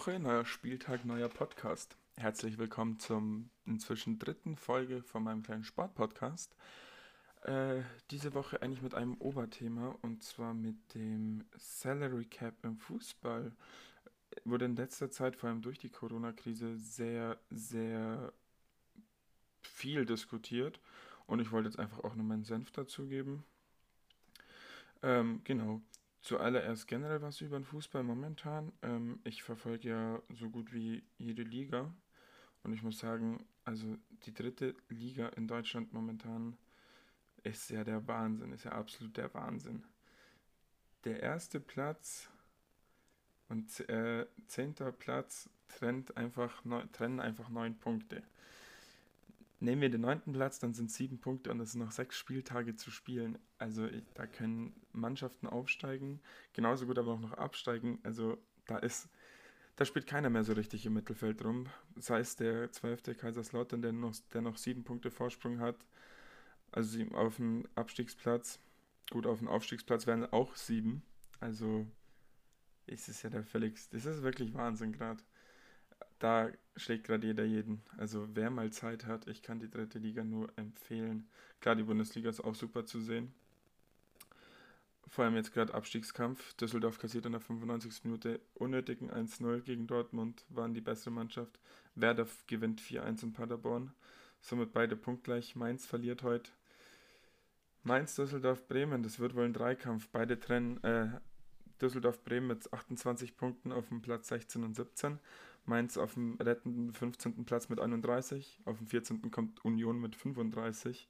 Woche, neuer Spieltag, neuer Podcast. Herzlich willkommen zum inzwischen dritten Folge von meinem kleinen Sportpodcast. Äh, diese Woche eigentlich mit einem Oberthema und zwar mit dem Salary Cap im Fußball. Wurde in letzter Zeit, vor allem durch die Corona-Krise, sehr, sehr viel diskutiert und ich wollte jetzt einfach auch nur meinen Senf dazugeben. Ähm, genau. Zuallererst generell was über den Fußball momentan. Ähm, ich verfolge ja so gut wie jede Liga. Und ich muss sagen, also die dritte Liga in Deutschland momentan ist ja der Wahnsinn, ist ja absolut der Wahnsinn. Der erste Platz und äh, zehnter Platz trennt einfach neun, trennen einfach neun Punkte. Nehmen wir den neunten Platz, dann sind sieben Punkte und es sind noch sechs Spieltage zu spielen. Also da können Mannschaften aufsteigen, genauso gut aber auch noch absteigen. Also da ist, da spielt keiner mehr so richtig im Mittelfeld rum. Sei es der zwölfte Kaiserslautern, der noch, der noch sieben Punkte Vorsprung hat. Also auf dem Abstiegsplatz, gut, auf dem Aufstiegsplatz wären auch sieben. Also ist es ja der völlig, das ist wirklich Wahnsinn gerade da schlägt gerade jeder jeden. Also wer mal Zeit hat, ich kann die dritte Liga nur empfehlen. Klar, die Bundesliga ist auch super zu sehen. Vor allem jetzt gerade Abstiegskampf. Düsseldorf kassiert in der 95. Minute unnötigen 1-0 gegen Dortmund, waren die bessere Mannschaft. Werder gewinnt 4-1 in Paderborn. Somit beide punktgleich. Mainz verliert heute. Mainz, Düsseldorf, Bremen, das wird wohl ein Dreikampf. Beide trennen äh, Düsseldorf, Bremen mit 28 Punkten auf dem Platz 16 und 17. Mainz auf dem rettenden 15. Platz mit 31. Auf dem 14. kommt Union mit 35.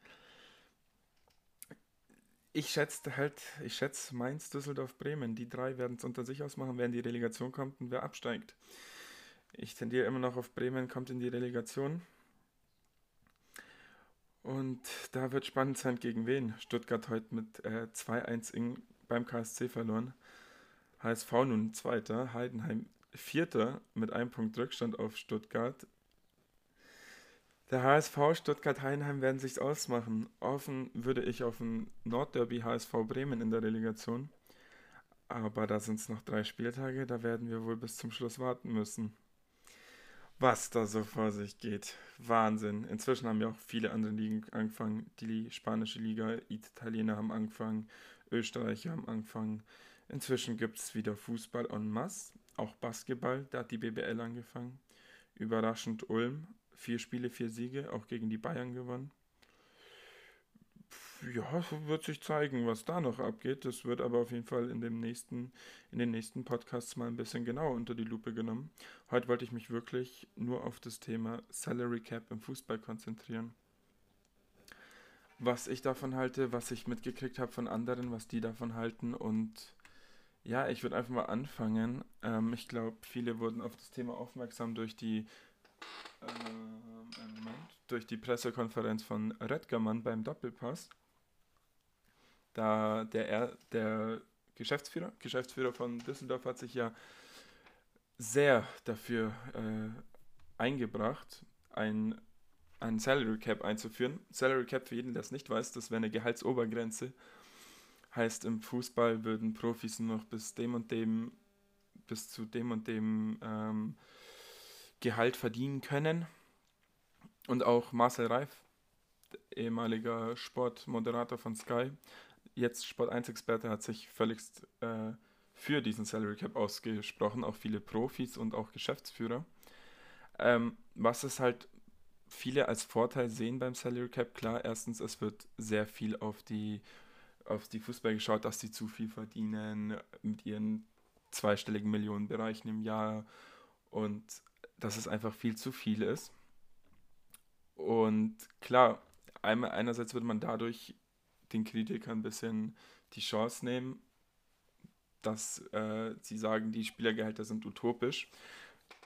Ich schätze halt, ich schätze Mainz, Düsseldorf, Bremen. Die drei werden es unter sich ausmachen, wenn die Relegation kommt und wer absteigt. Ich tendiere immer noch auf Bremen, kommt in die Relegation. Und da wird spannend sein, gegen wen. Stuttgart heute mit äh, 2-1 beim KSC verloren. HSV nun Zweiter, Heidenheim Vierter mit einem Punkt Rückstand auf Stuttgart. Der HSV Stuttgart-Heinheim werden sich's ausmachen. Offen würde ich auf ein Nordderby HSV Bremen in der Relegation. Aber da sind es noch drei Spieltage, da werden wir wohl bis zum Schluss warten müssen. Was da so vor sich geht. Wahnsinn. Inzwischen haben ja auch viele andere Ligen angefangen. Die spanische Liga, Italiener haben angefangen, Österreicher haben angefangen. Inzwischen gibt es wieder Fußball en masse auch Basketball, da hat die BBL angefangen. Überraschend Ulm, vier Spiele, vier Siege, auch gegen die Bayern gewonnen. Ja, wird sich zeigen, was da noch abgeht. Das wird aber auf jeden Fall in, dem nächsten, in den nächsten Podcasts mal ein bisschen genauer unter die Lupe genommen. Heute wollte ich mich wirklich nur auf das Thema Salary Cap im Fußball konzentrieren. Was ich davon halte, was ich mitgekriegt habe von anderen, was die davon halten und ja, ich würde einfach mal anfangen. Ähm, ich glaube, viele wurden auf das Thema aufmerksam durch die, äh, durch die Pressekonferenz von Redgermann beim Doppelpass. Da der, der Geschäftsführer, Geschäftsführer von Düsseldorf hat sich ja sehr dafür äh, eingebracht, ein, ein Salary Cap einzuführen. Salary Cap, für jeden, der es nicht weiß, das wäre eine Gehaltsobergrenze Heißt, im Fußball würden Profis nur noch bis dem und dem, bis zu dem und dem ähm, Gehalt verdienen können. Und auch Marcel Reif, ehemaliger Sportmoderator von Sky, jetzt Sport 1-Experte, hat sich völligst äh, für diesen Salary Cap ausgesprochen, auch viele Profis und auch Geschäftsführer. Ähm, was es halt viele als Vorteil sehen beim Salary Cap, klar, erstens, es wird sehr viel auf die auf die Fußball geschaut, dass sie zu viel verdienen mit ihren zweistelligen Millionenbereichen im Jahr und dass es einfach viel zu viel ist. Und klar, einmal, einerseits würde man dadurch den Kritikern ein bisschen die Chance nehmen, dass äh, sie sagen, die Spielergehälter sind utopisch.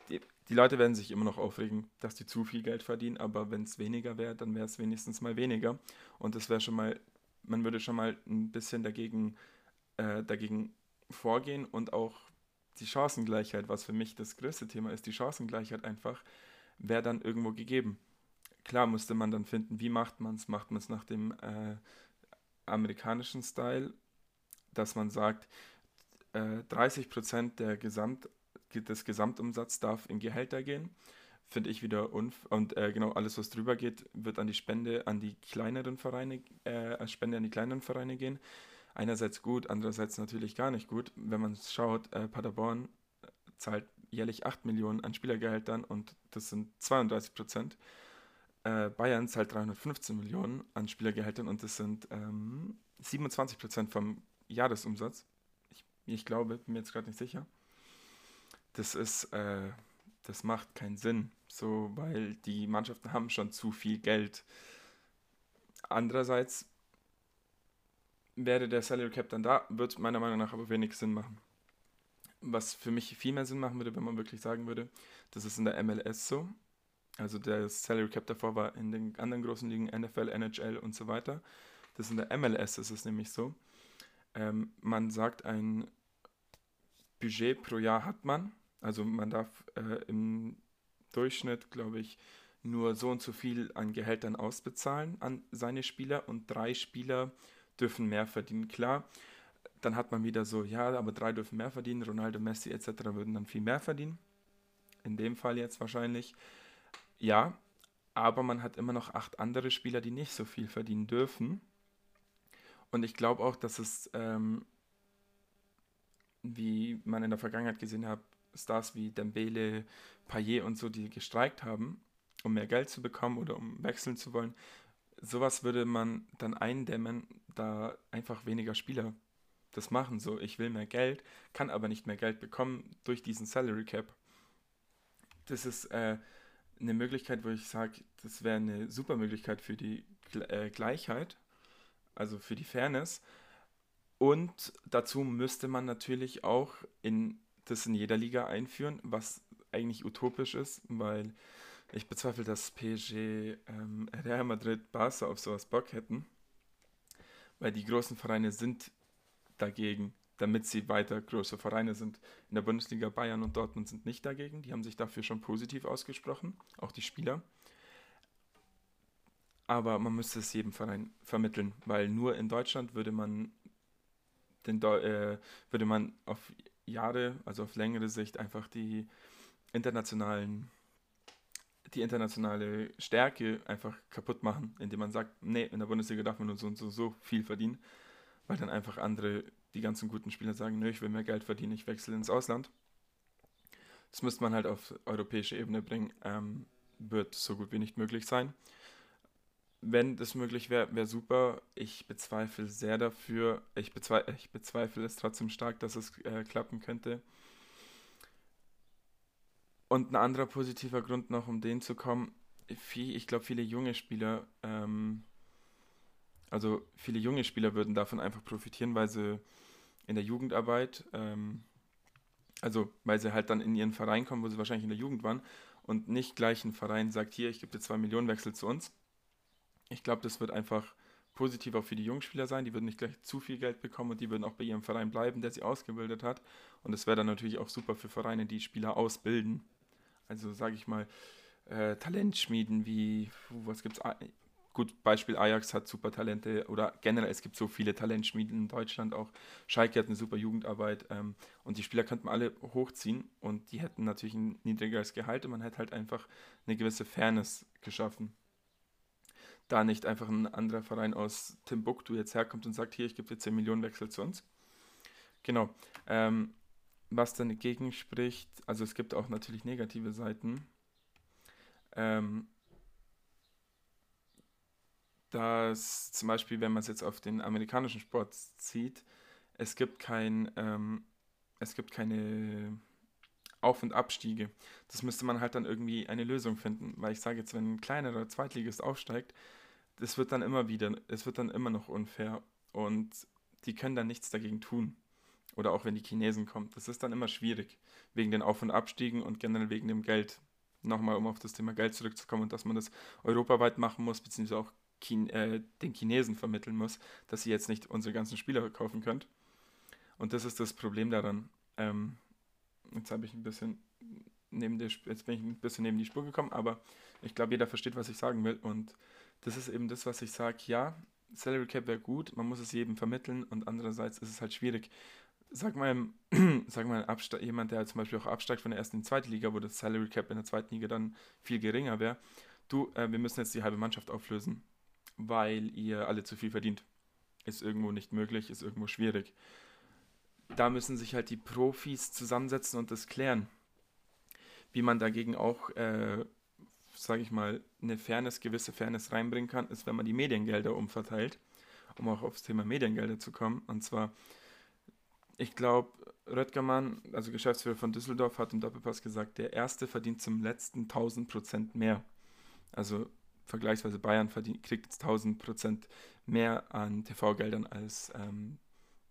Die, die, Leute werden sich immer noch aufregen, dass die zu viel Geld verdienen, aber wenn es weniger wäre, dann wäre es wenigstens mal weniger. Und das wäre schon mal man würde schon mal ein bisschen dagegen, äh, dagegen vorgehen und auch die Chancengleichheit, was für mich das größte Thema ist, die Chancengleichheit einfach, wäre dann irgendwo gegeben. Klar musste man dann finden, wie macht man es? Macht man es nach dem äh, amerikanischen Style, dass man sagt, äh, 30% der Gesamt, das Gesamtumsatz darf in Gehälter gehen. Finde ich wieder unf und äh, genau alles, was drüber geht, wird an die Spende an die kleineren Vereine, äh, Spende an die kleineren Vereine gehen. Einerseits gut, andererseits natürlich gar nicht gut. Wenn man schaut, äh, Paderborn äh, zahlt jährlich 8 Millionen an Spielergehältern und das sind 32 Prozent. Äh, Bayern zahlt 315 Millionen an Spielergehältern und das sind ähm, 27 Prozent vom Jahresumsatz. Ich, ich glaube, bin mir jetzt gerade nicht sicher. Das ist, äh, das macht keinen Sinn, so, weil die Mannschaften haben schon zu viel Geld. Andererseits wäre der Salary Cap dann da, wird meiner Meinung nach aber wenig Sinn machen. Was für mich viel mehr Sinn machen würde, wenn man wirklich sagen würde, das ist in der MLS so. Also der Salary Cap davor war in den anderen großen Ligen, NFL, NHL und so weiter. Das in der MLS ist es nämlich so. Ähm, man sagt, ein Budget pro Jahr hat man. Also man darf äh, im Durchschnitt, glaube ich, nur so und so viel an Gehältern ausbezahlen an seine Spieler und drei Spieler dürfen mehr verdienen. Klar, dann hat man wieder so, ja, aber drei dürfen mehr verdienen, Ronaldo, Messi etc. würden dann viel mehr verdienen. In dem Fall jetzt wahrscheinlich. Ja, aber man hat immer noch acht andere Spieler, die nicht so viel verdienen dürfen. Und ich glaube auch, dass es, ähm, wie man in der Vergangenheit gesehen hat, Stars wie Dembele, Payet und so, die gestreikt haben, um mehr Geld zu bekommen oder um wechseln zu wollen, sowas würde man dann eindämmen, da einfach weniger Spieler das machen. So, ich will mehr Geld, kann aber nicht mehr Geld bekommen durch diesen Salary Cap. Das ist äh, eine Möglichkeit, wo ich sage, das wäre eine super Möglichkeit für die äh, Gleichheit, also für die Fairness. Und dazu müsste man natürlich auch in, das in jeder Liga einführen, was eigentlich utopisch ist, weil ich bezweifle, dass PSG, ähm, Real Madrid, Barca auf sowas Bock hätten, weil die großen Vereine sind dagegen, damit sie weiter große Vereine sind. In der Bundesliga Bayern und Dortmund sind nicht dagegen, die haben sich dafür schon positiv ausgesprochen, auch die Spieler. Aber man müsste es jedem Verein vermitteln, weil nur in Deutschland würde man den äh, würde man auf Jahre, also auf längere Sicht einfach die internationalen die internationale Stärke einfach kaputt machen, indem man sagt, nee, in der Bundesliga darf man nur so und so, so viel verdienen, weil dann einfach andere, die ganzen guten Spieler sagen, nö, ich will mehr Geld verdienen, ich wechsle ins Ausland. Das müsste man halt auf europäische Ebene bringen, ähm, wird so gut wie nicht möglich sein. Wenn das möglich wäre, wäre super. Ich bezweifle sehr dafür. Ich, bezweifle, ich bezweifle es trotzdem stark, dass es äh, klappen könnte. Und ein anderer positiver Grund noch, um den zu kommen, ich glaube, viele junge Spieler, ähm, also viele junge Spieler würden davon einfach profitieren, weil sie in der Jugendarbeit, ähm, also weil sie halt dann in ihren Verein kommen, wo sie wahrscheinlich in der Jugend waren und nicht gleich ein Verein sagt, hier, ich gebe dir zwei Millionen, wechsel zu uns. Ich glaube, das wird einfach positiv auch für die Jungspieler sein. Die würden nicht gleich zu viel Geld bekommen und die würden auch bei ihrem Verein bleiben, der sie ausgebildet hat. Und das wäre dann natürlich auch super für Vereine, die Spieler ausbilden also sage ich mal, äh, Talentschmieden wie, was gibt's? Gut, Beispiel Ajax hat super Talente oder generell, es gibt so viele Talentschmieden in Deutschland auch. Schalke hat eine super Jugendarbeit ähm, und die Spieler könnten alle hochziehen und die hätten natürlich ein niedrigeres Gehalt und man hätte halt einfach eine gewisse Fairness geschaffen. Da nicht einfach ein anderer Verein aus Timbuktu jetzt herkommt und sagt, hier, ich gebe dir 10 Millionen Wechsel zu uns. Genau. Ähm, was dann dagegen spricht, also es gibt auch natürlich negative Seiten. Ähm, dass zum Beispiel, wenn man es jetzt auf den amerikanischen Sport zieht, es gibt kein, ähm, es gibt keine Auf- und Abstiege. Das müsste man halt dann irgendwie eine Lösung finden, weil ich sage jetzt, wenn ein kleinerer Zweitligist aufsteigt, das wird dann immer wieder, es wird dann immer noch unfair und die können dann nichts dagegen tun. Oder auch wenn die Chinesen kommen. Das ist dann immer schwierig, wegen den Auf- und Abstiegen und generell wegen dem Geld. Nochmal, um auf das Thema Geld zurückzukommen und dass man das europaweit machen muss, beziehungsweise auch Chine äh, den Chinesen vermitteln muss, dass ihr jetzt nicht unsere ganzen Spieler kaufen könnt. Und das ist das Problem daran. Ähm, jetzt habe ich ein bisschen neben der, jetzt bin ich ein bisschen neben die Spur gekommen, aber ich glaube, jeder versteht, was ich sagen will. Und das ist eben das, was ich sage. Ja, Salary Cap wäre gut, man muss es jedem vermitteln und andererseits ist es halt schwierig sag mal, sag mal jemand, der zum Beispiel auch absteigt von der ersten in die zweite Liga, wo das Salary Cap in der zweiten Liga dann viel geringer wäre, du, äh, wir müssen jetzt die halbe Mannschaft auflösen, weil ihr alle zu viel verdient. Ist irgendwo nicht möglich, ist irgendwo schwierig. Da müssen sich halt die Profis zusammensetzen und das klären. Wie man dagegen auch, äh, sage ich mal, eine Fairness, gewisse Fairness reinbringen kann, ist, wenn man die Mediengelder umverteilt, um auch aufs Thema Mediengelder zu kommen. Und zwar, ich glaube, Röttgermann, also Geschäftsführer von Düsseldorf, hat im Doppelpass gesagt, der Erste verdient zum letzten 1000 Prozent mehr. Also vergleichsweise Bayern verdient, kriegt jetzt 1000 Prozent mehr an TV-Geldern als ähm,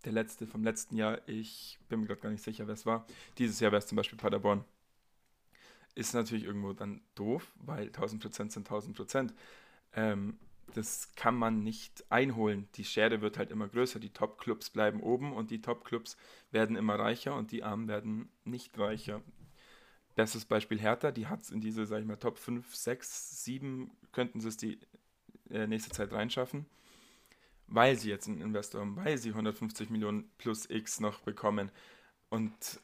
der letzte vom letzten Jahr. Ich bin mir gerade gar nicht sicher, wer es war. Dieses Jahr wäre es zum Beispiel Paderborn. Ist natürlich irgendwo dann doof, weil 1000 Prozent sind 1000 Prozent. Ähm, das kann man nicht einholen. Die Schere wird halt immer größer. Die Top-Clubs bleiben oben und die Top-Clubs werden immer reicher und die Armen werden nicht reicher. Bestes Beispiel Hertha, die hat es in diese, sag ich mal, Top 5, 6, 7, könnten sie es die äh, nächste Zeit reinschaffen, weil sie jetzt einen Investor haben, weil sie 150 Millionen plus X noch bekommen. Und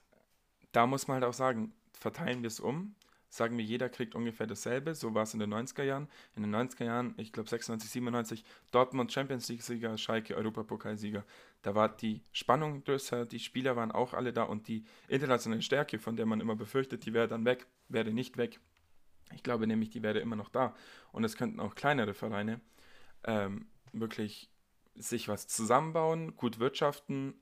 da muss man halt auch sagen, verteilen wir es um, sagen wir, jeder kriegt ungefähr dasselbe. So war es in den 90er Jahren. In den 90er Jahren, ich glaube 96, 97, Dortmund Champions League-Sieger, Schalke Europapokalsieger. Da war die Spannung größer, die Spieler waren auch alle da und die internationale Stärke, von der man immer befürchtet, die wäre dann weg, wäre nicht weg. Ich glaube nämlich, die wäre immer noch da. Und es könnten auch kleinere Vereine ähm, wirklich sich was zusammenbauen, gut wirtschaften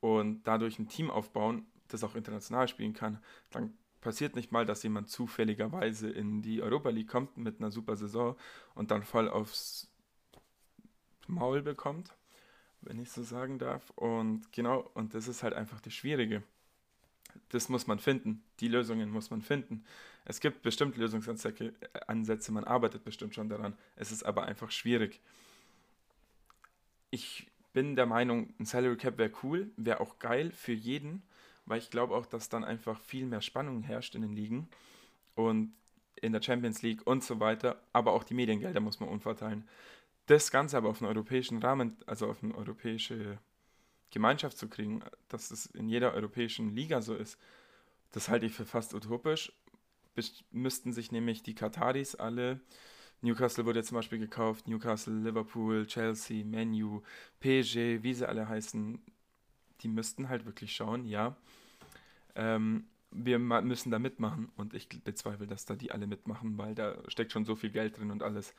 und dadurch ein Team aufbauen, das auch international spielen kann. Dann passiert nicht mal, dass jemand zufälligerweise in die Europa League kommt mit einer super Saison und dann voll aufs Maul bekommt, wenn ich so sagen darf. Und genau, und das ist halt einfach das Schwierige. Das muss man finden. Die Lösungen muss man finden. Es gibt bestimmt Lösungsansätze, man arbeitet bestimmt schon daran. Es ist aber einfach schwierig. Ich bin der Meinung, ein Salary Cap wäre cool, wäre auch geil für jeden weil ich glaube auch, dass dann einfach viel mehr Spannung herrscht in den Ligen und in der Champions League und so weiter, aber auch die Mediengelder muss man umverteilen. Das Ganze aber auf einen europäischen Rahmen, also auf eine europäische Gemeinschaft zu kriegen, dass es in jeder europäischen Liga so ist, das halte ich für fast utopisch. Müssten sich nämlich die Kataris alle, Newcastle wurde zum Beispiel gekauft, Newcastle, Liverpool, Chelsea, Menu, PSG, wie sie alle heißen, die müssten halt wirklich schauen, ja, ähm, wir müssen da mitmachen und ich bezweifle, dass da die alle mitmachen, weil da steckt schon so viel Geld drin und alles.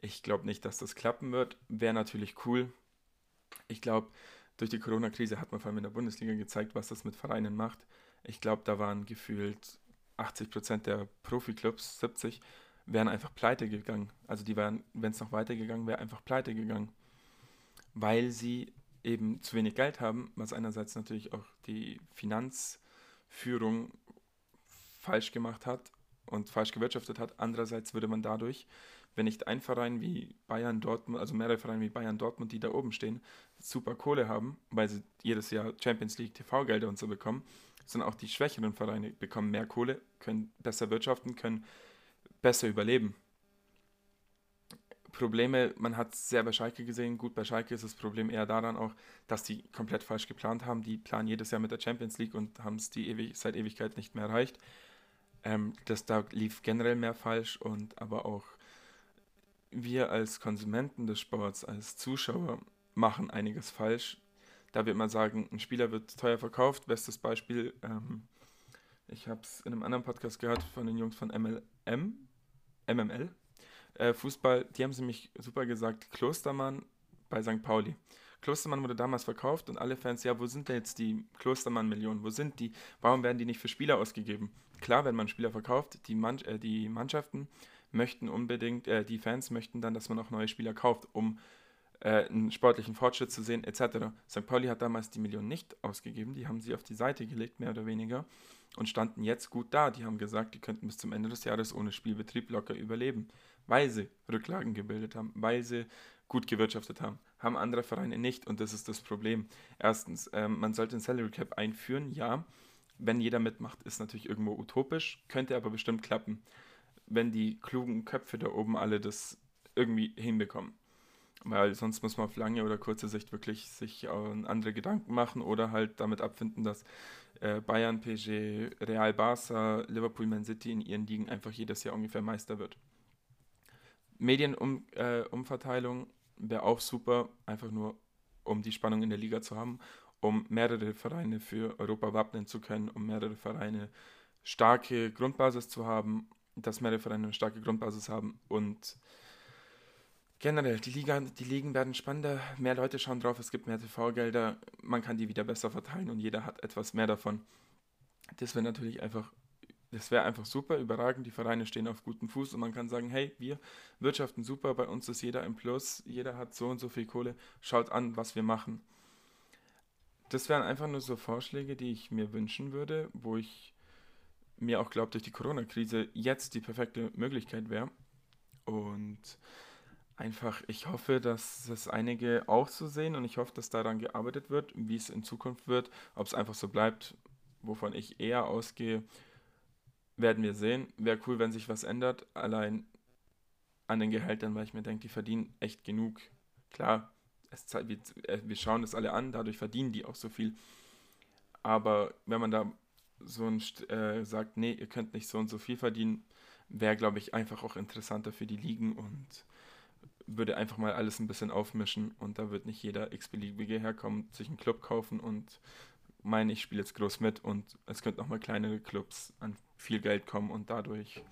Ich glaube nicht, dass das klappen wird. Wäre natürlich cool. Ich glaube, durch die Corona-Krise hat man vor allem in der Bundesliga gezeigt, was das mit Vereinen macht. Ich glaube, da waren gefühlt 80 Prozent der Profi-Clubs, 70, wären einfach pleite gegangen. Also die wären, wenn es noch weitergegangen wäre, einfach pleite gegangen. Weil sie eben zu wenig Geld haben, was einerseits natürlich auch die Finanzführung falsch gemacht hat und falsch gewirtschaftet hat. Andererseits würde man dadurch, wenn nicht ein Verein wie Bayern Dortmund, also mehrere Vereine wie Bayern Dortmund, die da oben stehen, super Kohle haben, weil sie jedes Jahr Champions League TV-Gelder und so bekommen, sondern auch die schwächeren Vereine bekommen mehr Kohle, können besser wirtschaften, können besser überleben. Probleme, man hat es sehr bei Schalke gesehen. Gut, bei Schalke ist das Problem eher daran auch, dass die komplett falsch geplant haben. Die planen jedes Jahr mit der Champions League und haben es die ewig, seit Ewigkeit nicht mehr erreicht. Ähm, das da lief generell mehr falsch und aber auch wir als Konsumenten des Sports, als Zuschauer machen einiges falsch. Da wir immer sagen, ein Spieler wird teuer verkauft. Bestes Beispiel, ähm, ich habe es in einem anderen Podcast gehört von den Jungs von MLM, MML, äh, Fußball, die haben sie mich super gesagt, Klostermann bei St. Pauli. Klostermann wurde damals verkauft und alle Fans, ja, wo sind denn jetzt die Klostermann-Millionen? Wo sind die? Warum werden die nicht für Spieler ausgegeben? Klar, wenn man Spieler verkauft, die, Mann, äh, die Mannschaften möchten unbedingt, äh, die Fans möchten dann, dass man auch neue Spieler kauft, um äh, einen sportlichen Fortschritt zu sehen, etc. St. Pauli hat damals die Millionen nicht ausgegeben, die haben sie auf die Seite gelegt, mehr oder weniger, und standen jetzt gut da. Die haben gesagt, die könnten bis zum Ende des Jahres ohne Spielbetrieb locker überleben weil sie Rücklagen gebildet haben, weil sie gut gewirtschaftet haben. Haben andere Vereine nicht und das ist das Problem. Erstens, ähm, man sollte ein Salary Cap einführen, ja. Wenn jeder mitmacht, ist natürlich irgendwo utopisch, könnte aber bestimmt klappen, wenn die klugen Köpfe da oben alle das irgendwie hinbekommen. weil sonst muss man auf lange oder kurze Sicht wirklich sich andere Gedanken machen oder halt damit abfinden, dass äh, Bayern, PSG, Real Barca, Liverpool, Man City in ihren Ligen einfach jedes Jahr ungefähr Meister wird. Medienumverteilung äh, wäre auch super, einfach nur um die Spannung in der Liga zu haben, um mehrere Vereine für Europa wappnen zu können, um mehrere Vereine starke Grundbasis zu haben, dass mehrere Vereine eine starke Grundbasis haben und generell, die, Liga, die Ligen werden spannender, mehr Leute schauen drauf, es gibt mehr TV-Gelder, man kann die wieder besser verteilen und jeder hat etwas mehr davon. Das wäre natürlich einfach, das wäre einfach super, überragend, die Vereine stehen auf gutem Fuß und man kann sagen, hey, wir wirtschaften super, bei uns ist jeder im Plus, jeder hat so und so viel Kohle, schaut an, was wir machen. Das wären einfach nur so Vorschläge, die ich mir wünschen würde, wo ich mir auch glaube, durch die Corona-Krise jetzt die perfekte Möglichkeit wäre. Und einfach, ich hoffe, dass es einige auch so sehen und ich hoffe, dass daran gearbeitet wird, wie es in Zukunft wird. Ob es einfach so bleibt, wovon ich eher ausgehe, werden wir sehen. Wäre cool, wenn sich was ändert. Allein an den Gehältern, weil ich mir denke, die verdienen echt genug. Klar, es, wir, äh, wir schauen das alle an, dadurch verdienen die auch so viel. Aber wenn man da so ein, äh, sagt, nee, ihr könnt nicht so und so viel verdienen, wäre, glaube ich, einfach auch interessanter für die Ligen und würde einfach mal alles ein bisschen aufmischen und da wird nicht jeder x-beliebige herkommen, sich einen Club kaufen und meinen, ich spiele jetzt groß mit und es könnten auch mal kleinere Clubs an viel Geld kommen und dadurch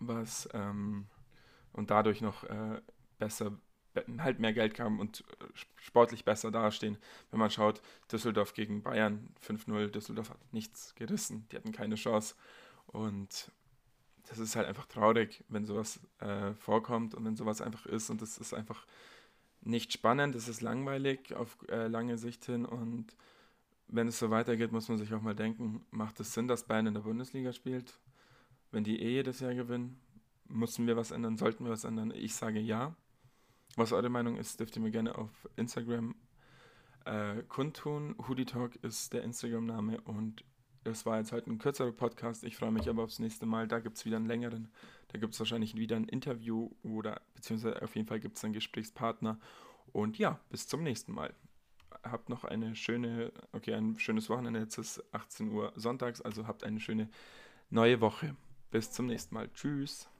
was ähm, und dadurch noch äh, besser halt mehr Geld haben und äh, sportlich besser dastehen. Wenn man schaut, Düsseldorf gegen Bayern 5-0, Düsseldorf hat nichts gerissen, die hatten keine Chance und das ist halt einfach traurig, wenn sowas äh, vorkommt und wenn sowas einfach ist und das ist einfach nicht spannend, es ist langweilig auf äh, lange Sicht hin und wenn es so weitergeht, muss man sich auch mal denken, macht es Sinn, dass Bayern in der Bundesliga spielt? Wenn die eh jedes Jahr gewinnen, müssen wir was ändern, sollten wir was ändern? Ich sage ja. Was eure Meinung ist, dürft ihr mir gerne auf Instagram äh, kundtun. Hoodie Talk ist der Instagram-Name und das war jetzt heute ein kürzerer Podcast. Ich freue mich aber aufs nächste Mal. Da gibt es wieder einen längeren. Da gibt es wahrscheinlich wieder ein Interview oder beziehungsweise auf jeden Fall gibt es einen Gesprächspartner. Und ja, bis zum nächsten Mal. Habt noch eine schöne, okay, ein schönes Wochenende. Jetzt ist 18 Uhr sonntags, also habt eine schöne neue Woche. Bis zum nächsten Mal. Tschüss.